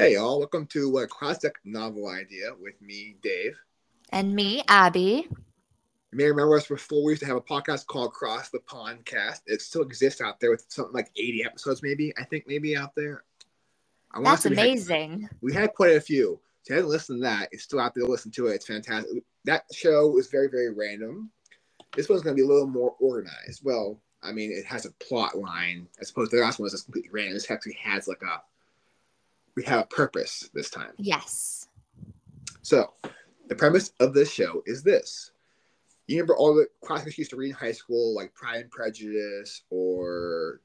Hey, y'all. Welcome to a classic novel idea with me, Dave. And me, Abby. You may remember us before. We used to have a podcast called Cross the Podcast. It still exists out there with something like 80 episodes, maybe. I think maybe out there. I That's we amazing. Had, we had quite a few. So you haven't listened to that. It's still out there to listen to it. It's fantastic. That show is very, very random. This one's going to be a little more organized. Well, I mean, it has a plot line as opposed to the last one was just completely random. This actually has like a we have a purpose this time. Yes. So, the premise of this show is this. You remember all the classics you used to read in high school, like Pride and Prejudice or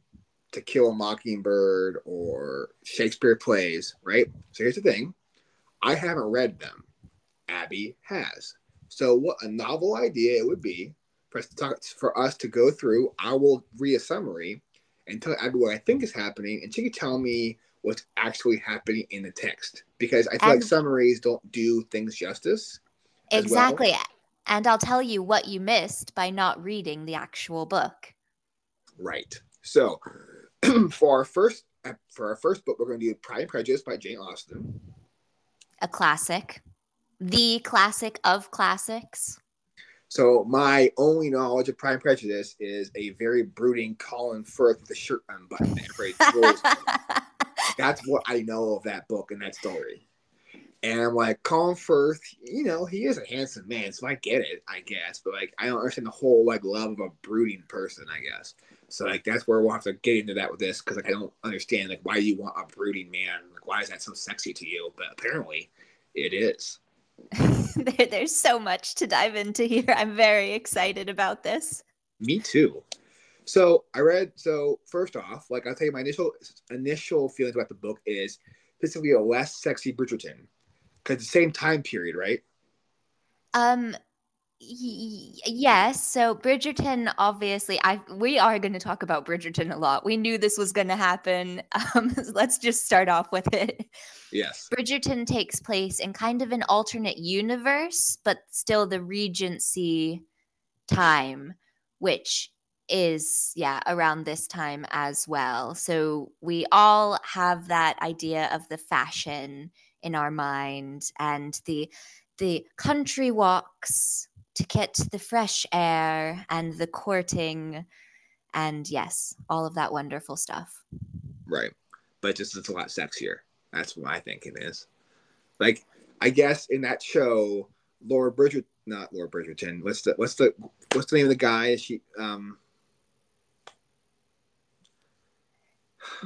To Kill a Mockingbird or Shakespeare plays, right? So here's the thing I haven't read them. Abby has. So, what a novel idea it would be for us to, talk, for us to go through. I will read a summary and tell Abby what I think is happening, and she can tell me what's actually happening in the text because I feel and, like summaries don't do things justice. Exactly. Well. And I'll tell you what you missed by not reading the actual book. Right. So, for our first for our first book, we're going to do Pride and Prejudice by Jane Austen. A classic, the classic of classics. So my only knowledge of Pride and Prejudice is a very brooding Colin Firth with a shirt unbuttoned That's what I know of that book and that story. And I'm like, Colin Firth, you know, he is a handsome man, so I get it, I guess. But like, I don't understand the whole like love of a brooding person, I guess. So like, that's where we'll have to get into that with this because like, I don't understand like why you want a brooding man. Like, why is that so sexy to you? But apparently, it is. there, there's so much to dive into here. I'm very excited about this. Me too. So I read. So first off, like I'll tell you, my initial initial feelings about the book is specifically a less sexy Bridgerton, because the same time period, right? Um. Y- yes. So Bridgerton, obviously, I we are going to talk about Bridgerton a lot. We knew this was going to happen. Um, let's just start off with it. Yes. Bridgerton takes place in kind of an alternate universe, but still the Regency time, which is yeah around this time as well. So we all have that idea of the fashion in our mind and the the country walks to get the fresh air and the courting and yes all of that wonderful stuff. Right. But just it's a lot sexier. That's what i think it is. Like i guess in that show laura bridget not laura bridgerton what's the what's the what's the name of the guy? Is she um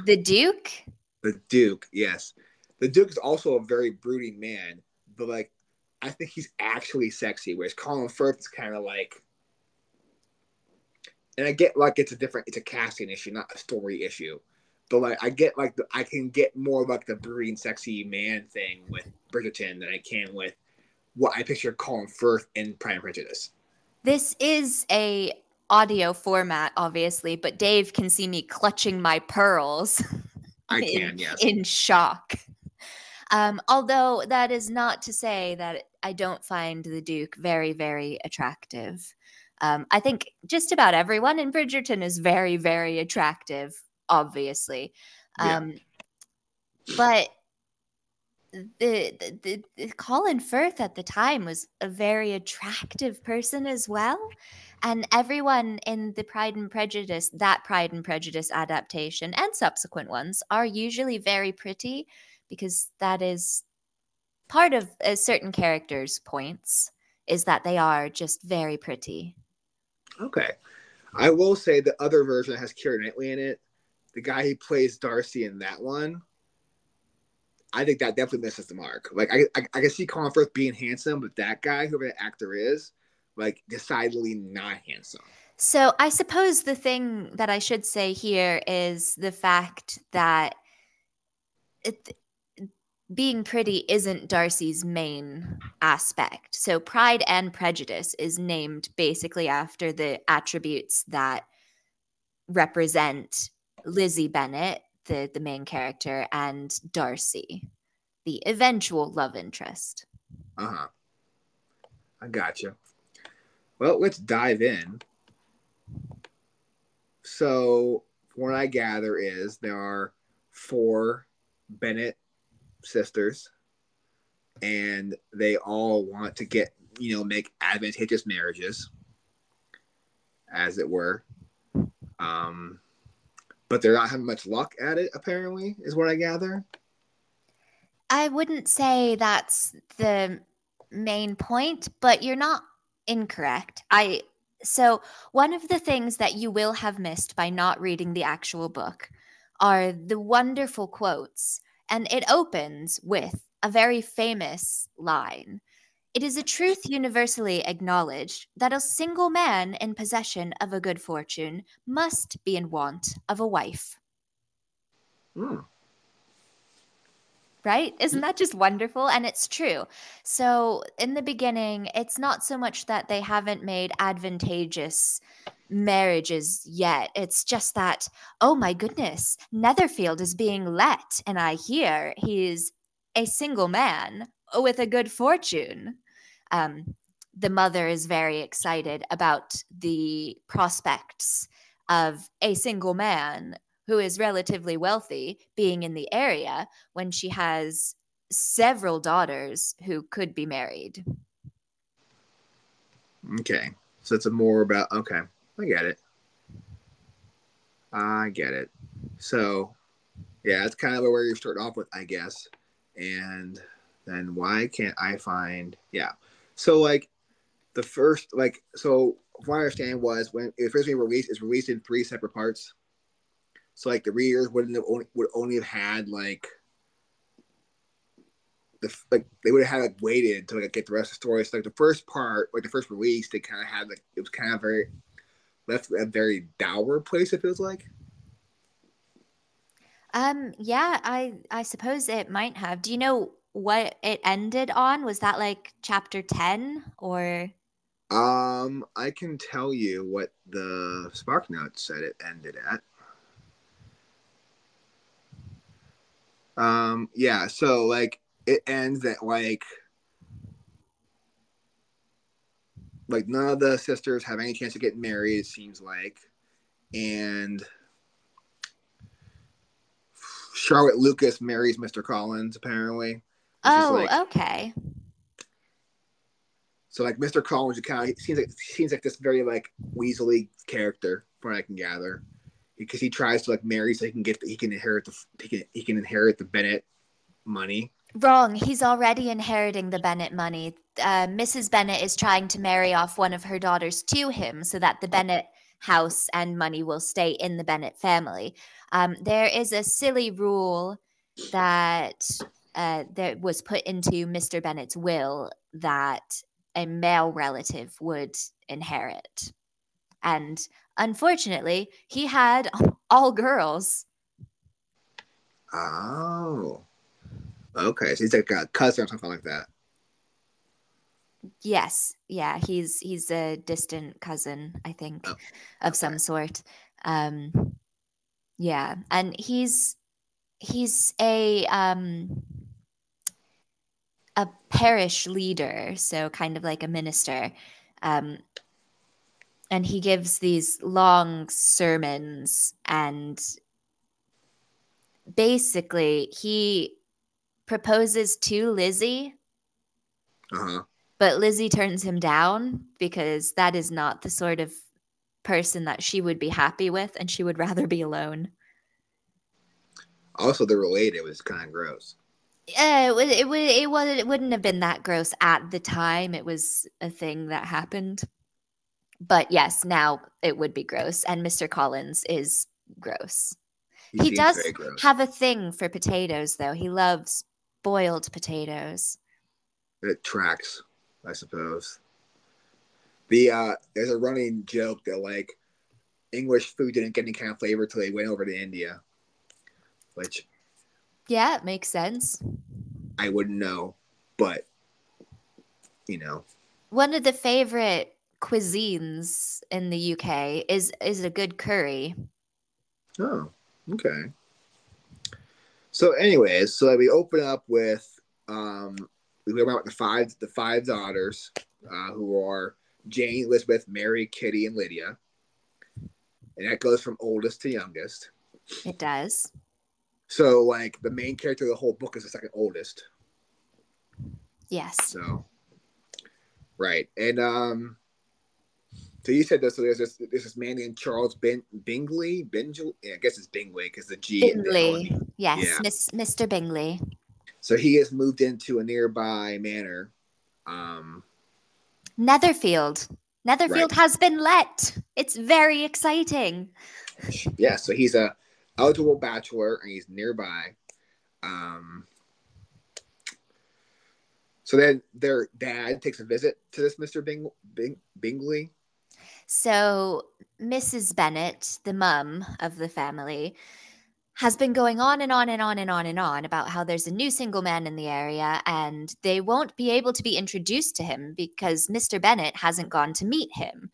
The Duke? The Duke, yes. The Duke is also a very brooding man, but like I think he's actually sexy, whereas Colin Firth is kind of like and I get like it's a different it's a casting issue, not a story issue. But like I get like the I can get more like the brooding sexy man thing with Bridgerton than I can with what I picture Colin Firth in Prime Prejudice. This is a audio format, obviously, but Dave can see me clutching my pearls. I can, in, yes. In shock. Um, although that is not to say that I don't find the Duke very, very attractive. Um, I think just about everyone in Bridgerton is very, very attractive, obviously. Um, yeah. But the, the, the Colin Firth at the time was a very attractive person as well. And everyone in the Pride and Prejudice, that Pride and Prejudice adaptation and subsequent ones are usually very pretty because that is part of a certain character's points is that they are just very pretty. Okay. I will say the other version has Keira Knightley in it. The guy who plays Darcy in that one, I think that definitely misses the mark. Like I, I, I can see Colin Firth being handsome, but that guy, whoever the actor is, like decidedly not handsome. So I suppose the thing that I should say here is the fact that it, being pretty isn't Darcy's main aspect. So Pride and Prejudice is named basically after the attributes that represent Lizzie Bennet, the, the main character, and Darcy, the eventual love interest. Uh huh. I got you. Well, let's dive in. So, what I gather is there are four Bennet sisters, and they all want to get you know make advantageous marriages, as it were. Um, but they're not having much luck at it. Apparently, is what I gather. I wouldn't say that's the main point, but you're not incorrect. I so one of the things that you will have missed by not reading the actual book are the wonderful quotes, and it opens with a very famous line. It is a truth universally acknowledged that a single man in possession of a good fortune must be in want of a wife. Hmm. Right? Isn't that just wonderful? And it's true. So, in the beginning, it's not so much that they haven't made advantageous marriages yet. It's just that, oh my goodness, Netherfield is being let, and I hear he's a single man with a good fortune. Um, the mother is very excited about the prospects of a single man who is relatively wealthy being in the area when she has several daughters who could be married. Okay. So it's a more about okay. I get it. I get it. So yeah, it's kind of where you start off with, I guess. And then why can't I find yeah. So like the first like so what I understand was when it first being released, it's released in three separate parts. So like the readers wouldn't have only, would only have had like the like they would have had like waited to like get the rest of the story. So like the first part, like the first release, they kind of had like it was kind of very left a very dour place. It feels like. Um. Yeah. I. I suppose it might have. Do you know what it ended on? Was that like chapter ten or? Um. I can tell you what the SparkNotes said it ended at. Um, yeah, so like it ends at like like none of the sisters have any chance of getting married, it seems like. And Charlotte Lucas marries Mr. Collins, apparently. Oh, like, okay. So like Mr. Collins kind of seems like seems like this very like Weasley character, from what I can gather because he tries to like marry so he can get the, he can inherit the he can he can inherit the Bennet money. Wrong. He's already inheriting the Bennet money. Uh, Mrs. Bennet is trying to marry off one of her daughters to him so that the Bennet house and money will stay in the Bennet family. Um, there is a silly rule that uh, that was put into Mr. Bennet's will that a male relative would inherit. And unfortunately, he had all girls. Oh. Okay. So he's like a cousin or something like that. Yes. Yeah. He's he's a distant cousin, I think, oh. of some sort. Um yeah. And he's he's a um a parish leader, so kind of like a minister. Um, and he gives these long sermons and basically he proposes to Lizzie. Uh-huh. But Lizzie turns him down because that is not the sort of person that she would be happy with and she would rather be alone. Also, they're related. It was kind of gross. It would. It would. It was. It wouldn't have been that gross at the time. It was a thing that happened. But yes, now it would be gross. And Mr. Collins is gross. He, he does gross. have a thing for potatoes, though. He loves boiled potatoes. It tracks, I suppose. The uh there's a running joke that like English food didn't get any kind of flavor till they went over to India. Which Yeah, it makes sense. I wouldn't know, but you know. One of the favorite cuisines in the UK is is a good curry. Oh, okay. So, anyways, so we open up with um, we go about the five the five daughters uh, who are Jane, Elizabeth, Mary, Kitty, and Lydia, and that goes from oldest to youngest. It does. So like the main character of the whole book is the second oldest. Yes. So right. And um so you said this so there's this there's this man named Charles ben, Bingley. Bingley yeah, I guess it's Bingley because the G in the Bingley. Yes, Yeah. Miss, Mr. Bingley. So he has moved into a nearby manor. Um Netherfield. Netherfield Right. has been let. It's very exciting. yeah, so he's a eligible bachelor and he's nearby. Um so then their dad takes a visit to this Mr. Bing, Bing Bingley. So, Mrs. Bennet, the mum of the family, has been going on and on and on and on and on about how there's a new single man in the area and they won't be able to be introduced to him because Mr. Bennet hasn't gone to meet him.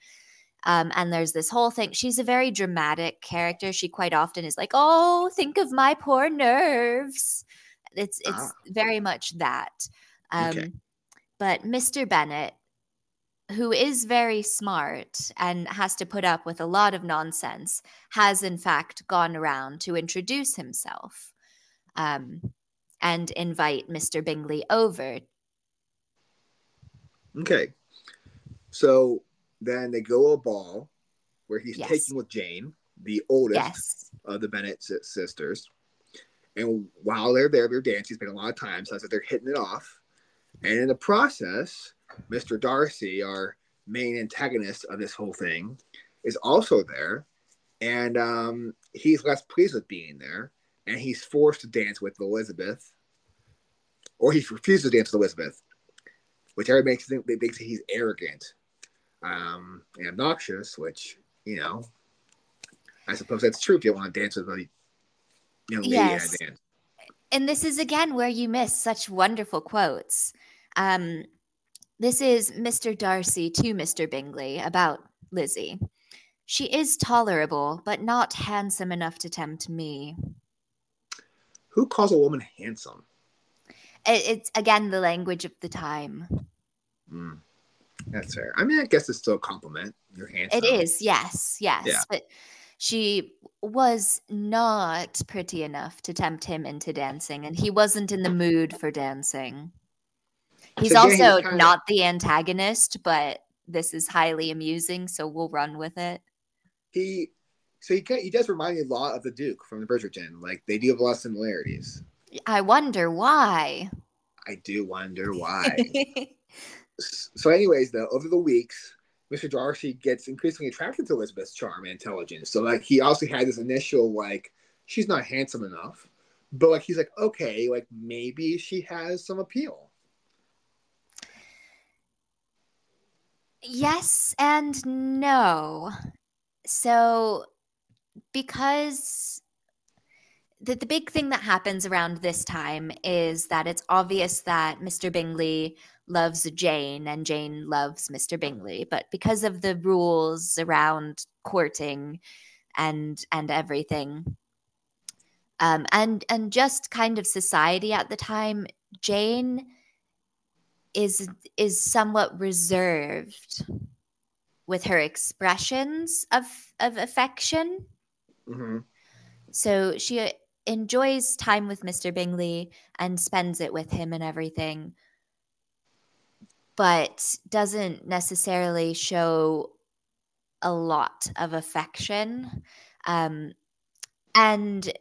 Um, and there's this whole thing. She's a very dramatic character. She quite often is like, "Oh, think of my poor nerves." It's it's Ah. very much that. Um, Okay. But Mr. Bennet, who is very smart and has to put up with a lot of nonsense, has in fact gone around to introduce himself um, and invite Mr. Bingley over. Okay. So then they go to a ball where he's Yes. taken with Jane, the oldest Yes. of the Bennet sisters. And while they're there, they're dancing, spending a lot of time. So that's like they're hitting it off. And in the process, Mr. Darcy, our main antagonist of this whole thing, is also there. And um, he's less pleased with being there. And he's forced to dance with Elizabeth. Or he refuses to dance with Elizabeth, which everybody makes think they think he's arrogant um, and obnoxious, which, you know, I suppose that's true if you want to dance with a young lady Yes. at dance. And this is again where you miss such wonderful quotes. Um, this is Mr. Darcy to Mr. Bingley about Lizzie. She is tolerable, but not handsome enough to tempt me. Who calls a woman handsome? It's again the language of the time. Mm, that's fair. I mean, I guess it's still a compliment. You're handsome. It is, yes, yes. Yeah. But she was not pretty enough to tempt him into dancing, and he wasn't in the mood for dancing. He's So, yeah, also not the antagonist, but this is highly amusing, so we'll run with it. He, so he, he does remind me a lot of the Duke from the Bridgerton. Like, they do have a lot of similarities. I wonder why. I do wonder why. so, anyways, though, over the weeks, Mr. Darcy gets increasingly attracted to Elizabeth's charm and intelligence. So, like, he also had this initial, like, she's not handsome enough. But, like, he's like, okay, like, maybe she has some appeal. Yes and no. So, because the, the big thing that happens around this time is that it's obvious that Mr. Bingley loves Jane and Jane loves Mr. Bingley, but because of the rules around courting and and everything, um, and and just kind of society at the time, Jane is is somewhat reserved with her expressions of of affection. hmm So she enjoys time with Mr. Bingley and spends it with him and everything, but doesn't necessarily show a lot of affection. Um, and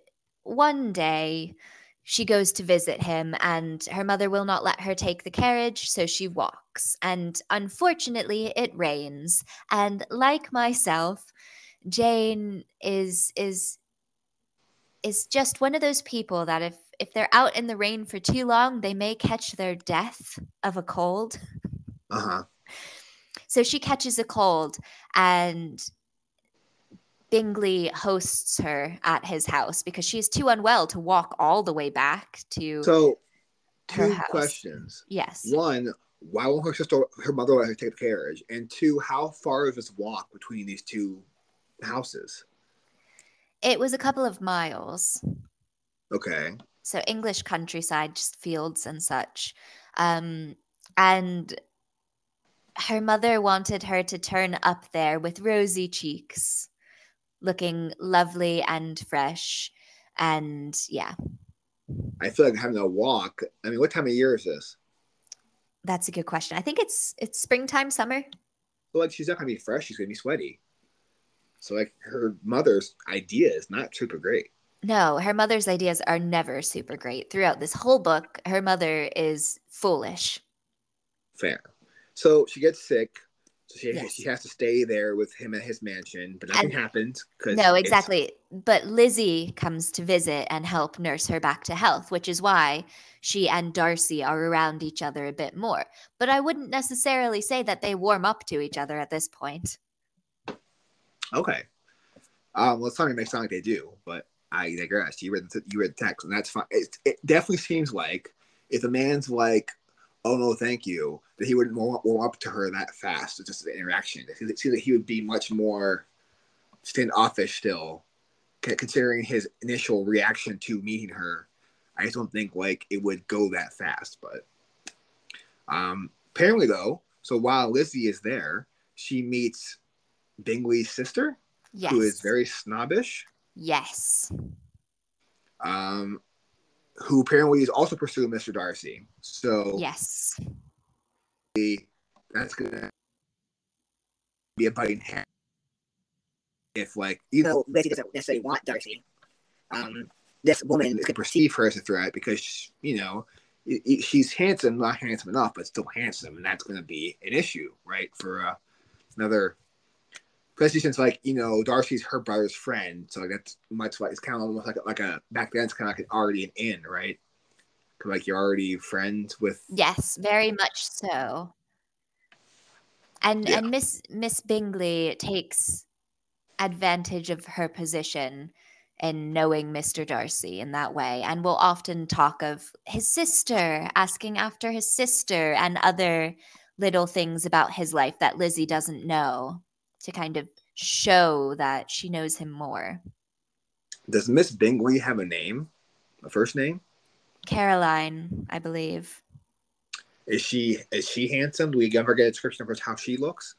one day she goes to visit him, and her mother will not let her take the carriage, so she walks. And unfortunately, it rains. And like myself, Jane is is is just one of those people that if if they're out in the rain for too long, they may catch their death of a cold. Uh huh. So she catches a cold and Bingley hosts her at his house because she's too unwell to walk all the way back to So, two questions. yes. One, why won't her sister, her mother, let her take the carriage? And two, how far is this walk between these two houses? It was a couple of miles. Okay. so English countryside, just fields and such. Um, and her mother wanted her to turn up there with rosy cheeks, looking lovely and fresh. And yeah, I feel like having a walk. I mean, what time of year is this? that's a good question. I think it's it's springtime, summer. Well, like she's not gonna be fresh. She's gonna be sweaty. So like her mother's idea is not super great. No, her mother's ideas are never super great. Throughout this whole book, her mother is foolish. Fair. So she gets sick. So she, Yes. she has to stay there with him at his mansion, but nothing And- happens. No, exactly. But Lizzie comes to visit and help nurse her back to health, which is why she and Darcy are around each other a bit more. But I wouldn't necessarily say that they warm up to each other at this point. Okay. Um, well, some may sound like they do, but I digress. You read the you read the text, and that's fine. It, it definitely seems like if a man's like, "Oh no, thank you," that he wouldn't warm, warm up to her that fast. It's just an interaction. It seems that he would be much more standoffish still, considering his initial reaction to meeting her. I just don't think like it would go that fast. But um, apparently, though, so while Lizzie is there, she meets Bingley's sister Yes. who is very snobbish, Yes. um, who apparently is also pursuing Mr. Darcy. So Yes. That's gonna be a biting hand. If like you know Lizzie doesn't necessarily want Darcy, um, this woman is gonna perceive her as a threat because you know she's handsome, not handsome enough, but still handsome, and that's gonna be an issue, right? For uh, another. Especially since, like you know, Darcy's her brother's friend, so that's much like it's kind of almost like a, like a back then it's kind of like already an in, right? Like you're already friends with Yes, very much so. And Yeah. and Miss Miss Bingley takes advantage of her position in knowing Mr. Darcy in that way and will often talk of his sister, asking after his sister and other little things about his life that Lizzie doesn't know to kind of show that she knows him more. Does Miss Bingley have a name? A first name? Caroline, I believe. Is she is she handsome? Do we ever get a description of how she looks?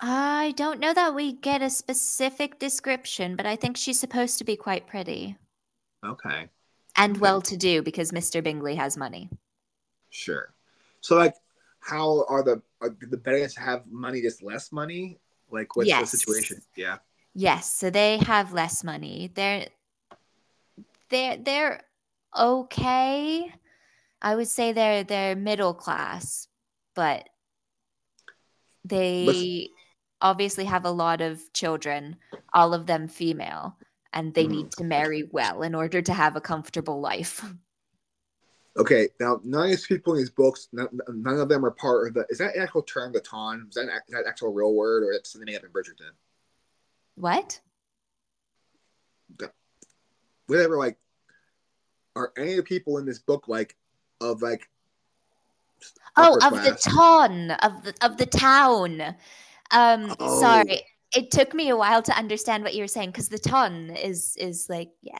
I don't know that we get a specific description, but I think she's supposed to be quite pretty Okay, and well to do because Mr. Bingley has money. sure. So like, how are the are the Bennets have money just less money? Like what's Yes. the situation? Yeah. Yes, so they have less money. They're they're they're okay. I would say they're they're middle class, but they obviously have a lot of children, all of them female, and they Mhm. need to marry well in order to have a comfortable life. Okay. Now none of these people in these books, none, none of them are part of the. Is that an actual term, the ton? Is that an, is that actual real word, or it's something made up in Bridgerton? What? Whatever. Like, are any of the people in this book like of like? Oh, of the town of the of the town. Um, Oh. sorry, it took me a while to understand what you were saying because the ton is is like yeah.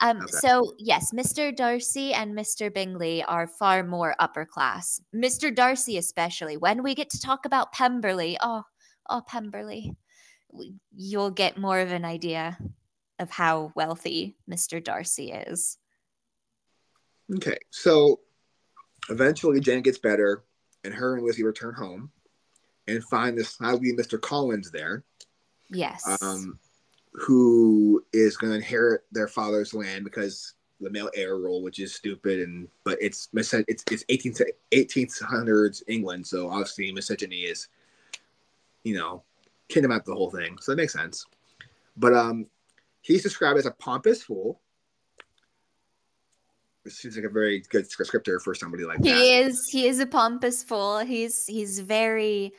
Um, Okay. so yes, Mr. Darcy and Mr. Bingley are far more upper class. Mr. Darcy, especially when we get to talk about Pemberley. Oh, oh, Pemberley, you'll get more of an idea of how wealthy Mr. Darcy is. Okay, so eventually Jen gets better, and her and Lizzie return home and find this snobby Mr. Collins there, Yes. um, who is going to inherit their father's land because the male heir rule, which is stupid, and but it's it's it's 18th 1800s England, so obviously misogyny is, you know, kingdom out the whole thing, so that makes sense. But um, he's described as a pompous fool. Seems like a very good descriptor for somebody like that. he is. he is a pompous fool he's he's very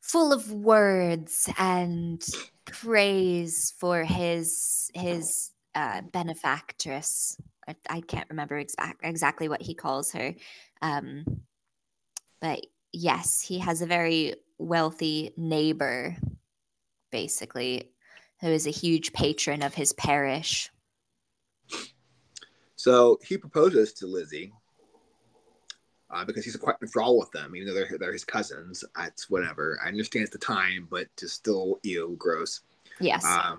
full of words and praise for his his uh, benefactress I, I can't remember exact, exactly what he calls her um but yes he has a very wealthy neighbor basically who is a huge patron of his parish So he proposes to Lizzie uh, because he's quite enthralled with them, even though they're, they're his cousins. It's whatever. I understand it's the time, but just still, you know, gross. Yes. Um,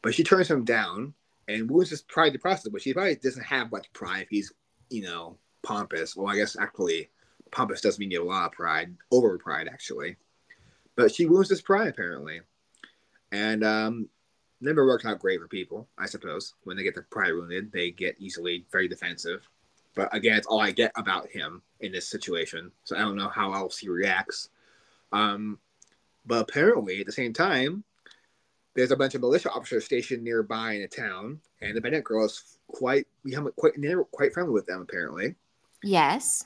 but she turns him down, and wounds his pride to process. But she probably doesn't have much pride if he's, you know, pompous. Well, I guess actually, pompous doesn't mean you have a lot of pride, over pride actually. But she wounds his pride apparently, and um, never works out great for people. I suppose when they get their pride wounded, they get easily very defensive. But again, it's all I get about him in this situation, so I don't know how else he reacts. Um, but apparently, at the same time, there's a bunch of militia officers stationed nearby in the town, and the Bennet girl is quite become quite quite friendly with them. Apparently, yes.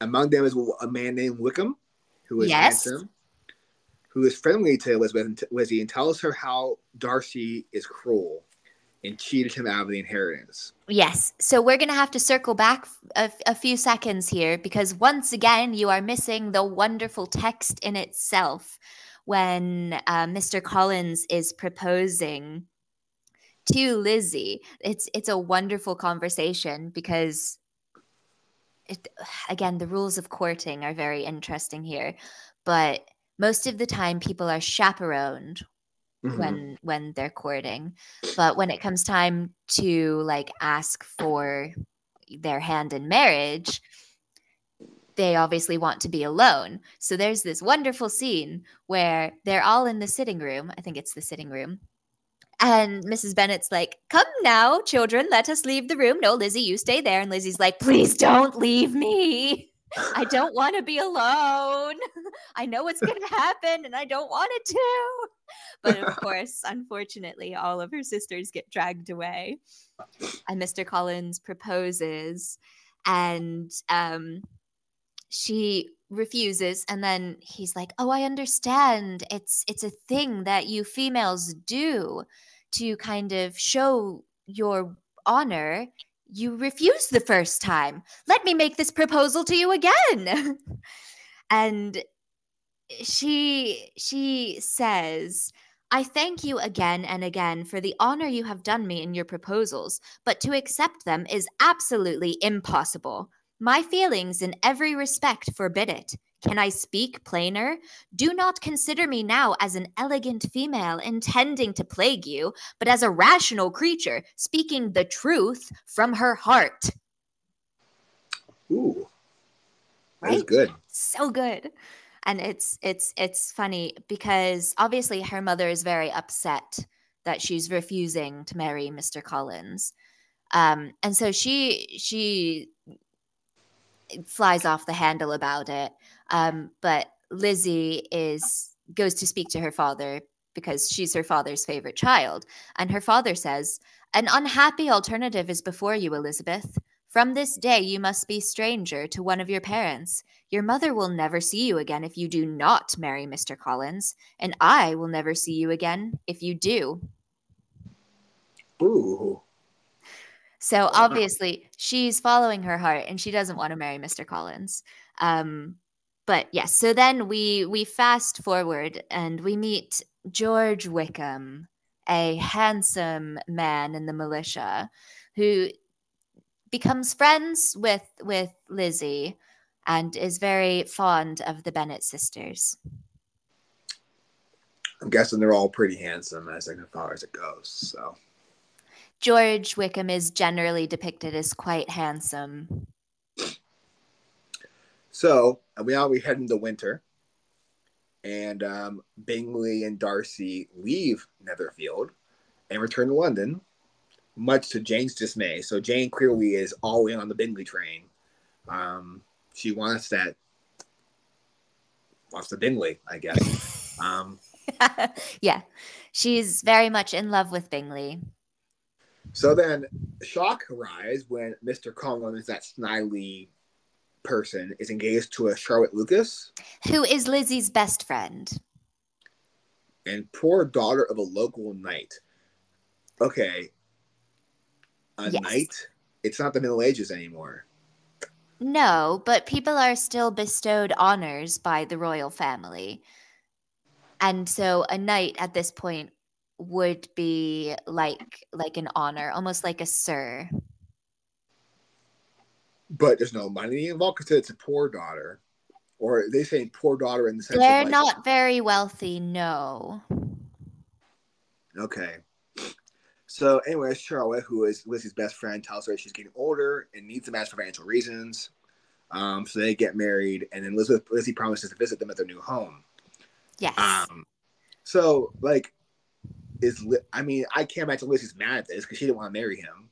Among them is a man named Wickham, who is Yes. handsome, who is friendly to Elizabeth Lizzie and tells her how Darcy is cruel and cheated him out of the inheritance. Yes. So we're going to have to circle back a, a few seconds here because once again, you are missing the wonderful text in itself when uh, Mr. Collins is proposing to Lizzie. It's it's a wonderful conversation because it, again, the rules of courting are very interesting here, but most of the time people are chaperoned Mhm. when when they're courting. But when it comes time to like ask for their hand in marriage they obviously want to be alone. So there's this wonderful scene where they're all in the sitting room. I think it's the sitting room. And mrs bennet's like come now children let us leave the room. No lizzie you stay there. And lizzie's like please don't leave me i don't want to be alone i know what's going to happen and i don't want it to but of course, unfortunately, all of her sisters get dragged away. And Mr. Collins proposes, and um, she refuses. And then he's like, "Oh, I understand. It's it's a thing that you females do to kind of show your honor. You refused the first time. Let me make this proposal to you again." and she she says I thank you again and again for the honor you have done me in your proposals, but to accept them is absolutely impossible. My feelings in every respect forbid it. Can I speak plainer? Do not consider me now as an elegant female intending to plague you, but as a rational creature speaking the truth from her heart. Ooh, that Right? good. so good and it's it's it's funny because obviously her mother is very upset that she's refusing to marry mr collins um and so she she flies off the handle about it um but lizzie is goes to speak to her father because she's her father's favorite child and her father says an unhappy alternative is before you elizabeth from this day you must be stranger to one of your parents your mother will never see you again if you do not marry Mr. Collins, and I will never see you again if you do. Ooh, So obviously, she's following her heart, and she doesn't want to marry Mr. Collins. Um, but yes, so then we we fast forward, and we meet George Wickham, a handsome man in the militia, who becomes friends with with Lizzie and is very fond of the Bennet sisters. I'm guessing they're all pretty handsome as far as it goes. So George Wickham is generally depicted as quite handsome. So uh, we now we head into winter, and um, Bingley and Darcy leave Netherfield and return to London, much to Jane's dismay. So Jane clearly is all in on the Bingley train. Um, she wants that, wants the Bingley, I guess. Um, yeah, she's very much in love with Bingley. so then, shock arrives when Mr. Collins, that snidely person, is engaged to a Charlotte Lucas. Who is Lizzie's best friend? and poor daughter of a local knight. Okay, a Yes. knight. It's not the Middle Ages anymore. No, but people are still bestowed honors by the royal family. And so a knight at this point would be like like an honor, almost like a sir. But there's no money involved because it's a poor daughter, or they say poor daughter in the sense They're like, not very wealthy, no. Okay. So, anyways, Charlotte, who is Lizzie's best friend, tells her she's getting older and needs a match for financial reasons. Um, so they get married, and then Elizabeth, Lizzie promises to visit them at their new home. Yes. Um, so, like, is I mean, I can't imagine Lizzie's mad at this because she didn't want to marry him.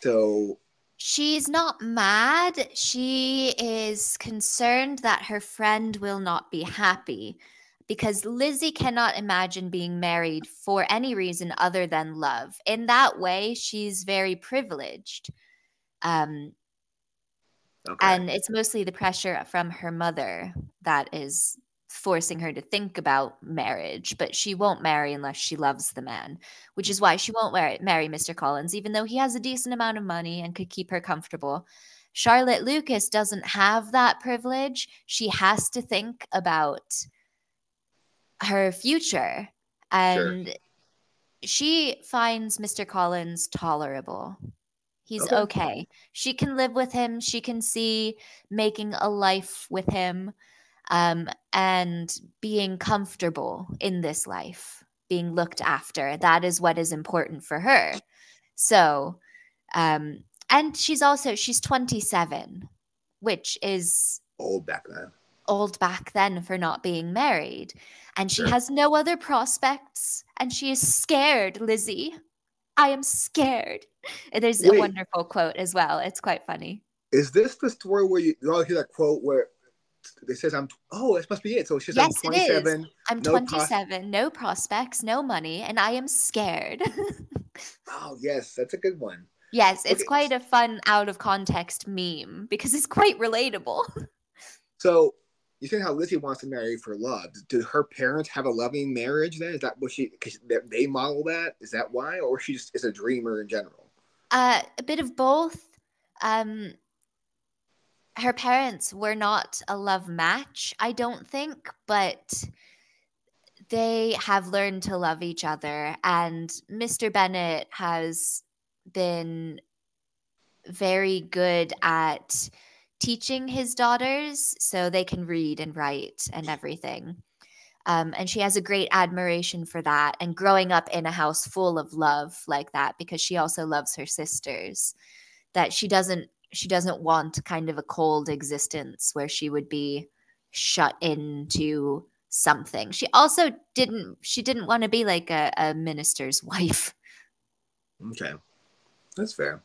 So, She's not mad. She is concerned that her friend will not be happy because Lizzie cannot imagine being married for any reason other than love. In that way, she's very privileged. Um, okay. and it's mostly the pressure from her mother that is forcing her to think about marriage but she won't marry unless she loves the man which is mm. why she won't marry, marry mr collins even though he has a decent amount of money and could keep her comfortable charlotte lucas doesn't have that privilege she has to think about her future and she finds mr collins tolerable He's Okay. okay. She can live with him. She can see making a life with him um, and being comfortable in this life, being looked after. That is what is important for her. So, um, and she's also, she's 27, which is Old back then. old back then for not being married. And she Sure. has no other prospects. And she is scared, Lizzie. I am scared. There's a wonderful quote as well. It's quite funny. Is this the story where you, you all hear that quote where it says, "I'm"? Oh, this must be it. So she's Yes, I'm it is. 27. I'm No pros- 27, no prospects, no money, and I am scared. Oh, yes, that's a good one. yes, it's Okay. quite a fun out of context meme because it's quite relatable. So you saying how Lizzie wants to marry for love? Do her parents have a loving marriage? Then is that what she? Cause they- they model that. Is that why, or she just is a dreamer in general? Uh, a bit of both. Um, her parents were not a love match, I don't think, but they have learned to love each other. And Mr. Bennet has been very good at teaching his daughters so they can read and write and everything. Um, and she has a great admiration for that and growing up in a house full of love like that because she also loves her sisters that she doesn't she doesn't want kind of a cold existence where she would be shut into something. She also didn't she didn't want to be like a, a minister's wife. Okay, that's fair.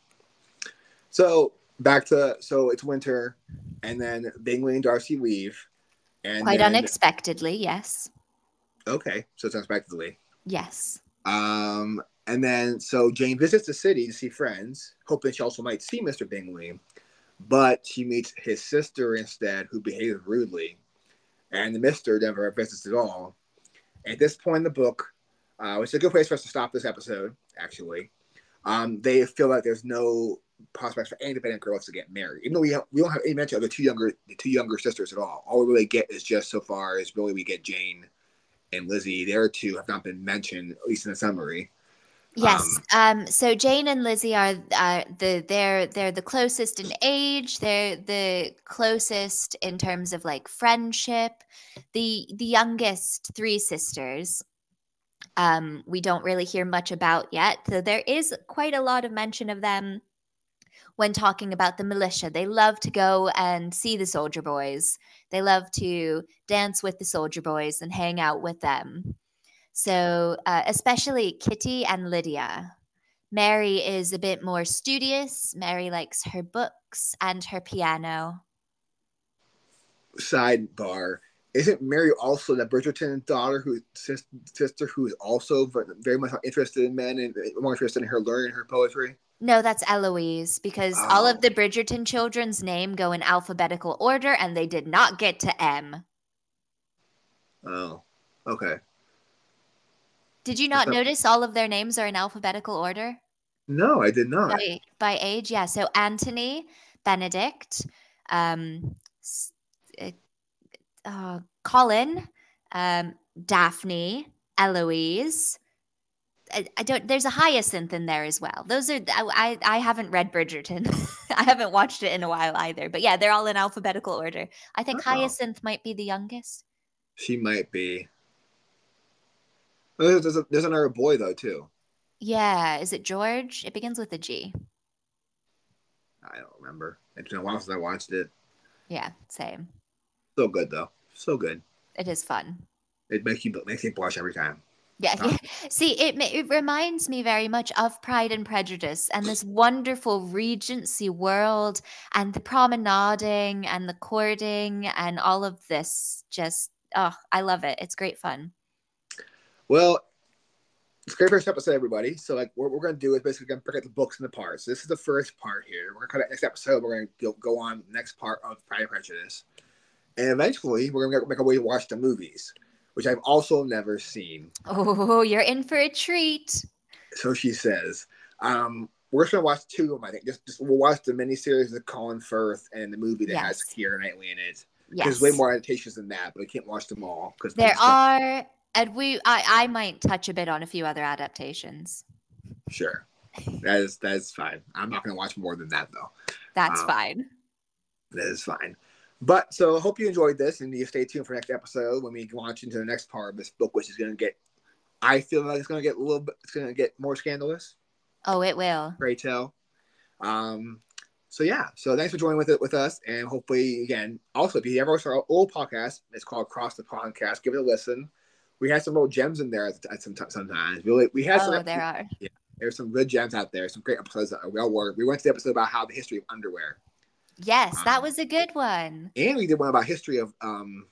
So back to so it's winter, and then Bingley and Darcy leave, and quite then, unexpectedly yes. Okay, so it's unexpectedly. yes. Um, and then so Jane visits the city to see friends, hoping she also might see Mr. Bingley, but she meets his sister instead, who behaves rudely, and the Mister never visits at all. At this point in the book, uh, which is a good place for us to stop this episode, actually, um, they feel like there's no prospects for any independent girls to get married, even though we we don't have any mention of the two younger the two younger sisters at all. All we really get is just so far as really we get Jane and Lizzie. The other two have not been mentioned, at least in the summary. Yes. Um, so Jane and Lizzie are uh, the they're they're the closest in age. They're the closest in terms of like friendship. The the youngest three sisters. Um, we don't really hear much about yet. So there is quite a lot of mention of them when talking about the militia. They love to go and see the soldier boys. They love to dance with the soldier boys and hang out with them. So, uh, especially Kitty and Lydia. Mary is a bit more studious. Mary likes her books and her piano. Sidebar: Isn't Mary also the Bridgerton daughter, who sister, who is also very much interested in men and more interested in her learning her poetry? No, that's Eloise because all Oh. of the Bridgerton children's name go in alphabetical order and they did not get to M. Oh, okay. Did you not So- notice all of their names are in alphabetical order? No, I did not. by, by age yeah so anthony benedict um uh, uh, colin um daphne eloise I, I don't there's a hyacinth in there as well those are i i, I haven't read bridgerton i haven't watched it in a while either but yeah they're all in alphabetical order i think Oh. hyacinth might be the youngest She might be. There's, there's, a, there's another boy though too. Yeah, is it George? It begins with a G. I don't remember. It's been a while since I watched it. Yeah, same. So good though. So good. It is fun. It makes you makes you blush every time. Yeah, Huh. See, it it reminds me very much of Pride and Prejudice and this wonderful Regency world and the promenading and the courting and all of this. Just oh, I love it. It's great fun. Well, it's a great first episode, everybody. So, like, what we're going to do is basically going to break up the books into parts. This is the first part here. We're going to cut out next episode. We're going to go, on next part of Pride and Prejudice. And eventually, we're going to make our way to watch the movies, which I've also never seen. Oh, you're in for a treat. So she says. Um, we're just going to watch two of them, I think. Just, just We'll watch the miniseries of Colin Firth and the movie that has Yes. Keira Knightley in it. Yes. There's way more adaptations than that, but we can't watch them all. because There are, and we I I might touch a bit on a few other adaptations. Sure. That is, that is fine. I'm not going to watch more than that, though. That's Uh, fine. That is fine. But so I hope you enjoyed this and you stay tuned for next episode when we launch into the next part of this book, which is going to get, I feel like it's going to get a little bit, it's going to get more scandalous. Oh, it will. Pray tell. Um, so yeah, so thanks for joining with it with us, and hopefully again, also if you ever watch our old podcast, it's called Cross the Podcast. Give it a listen. We had some old gems in there at, at some sometimes. We we had Oh, some. there are. Yeah, There's some good gems out there. Some great episodes that are well worth. We went to the episode about how the history of underwear, Yes, that Um, was a good one. and we did one about history of um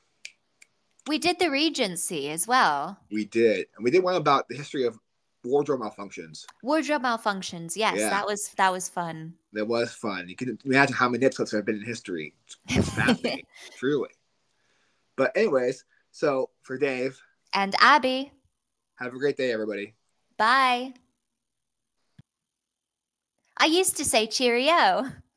We did the Regency as well. We did, and we did one about the history of wardrobe malfunctions. Wardrobe malfunctions. Yes, Yeah. that was that was fun. That was fun. You can imagine how many episodes there have been in history. It's fascinating, truly. But anyways, so for Dave, And Abby, have a great day, everybody. bye. I used to say cheerio.